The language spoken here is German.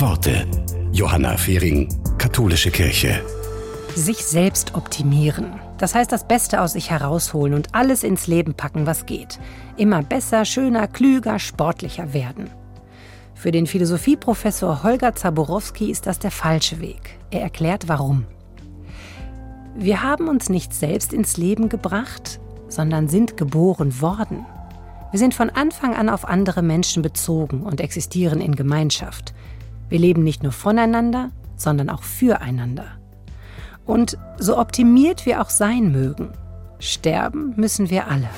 Worte. Johanna Fehring, Katholische Kirche. Sich selbst optimieren. Das heißt, das Beste aus sich herausholen und alles ins Leben packen, was geht. Immer besser, schöner, klüger, sportlicher werden. Für den Philosophieprofessor Holger Zaborowski ist das der falsche Weg. Er erklärt warum. Wir haben uns nicht selbst ins Leben gebracht, sondern sind geboren worden. Wir sind von Anfang an auf andere Menschen bezogen und existieren in Gemeinschaft. Wir leben nicht nur voneinander, sondern auch füreinander. Und so optimiert wir auch sein mögen, sterben müssen wir alle.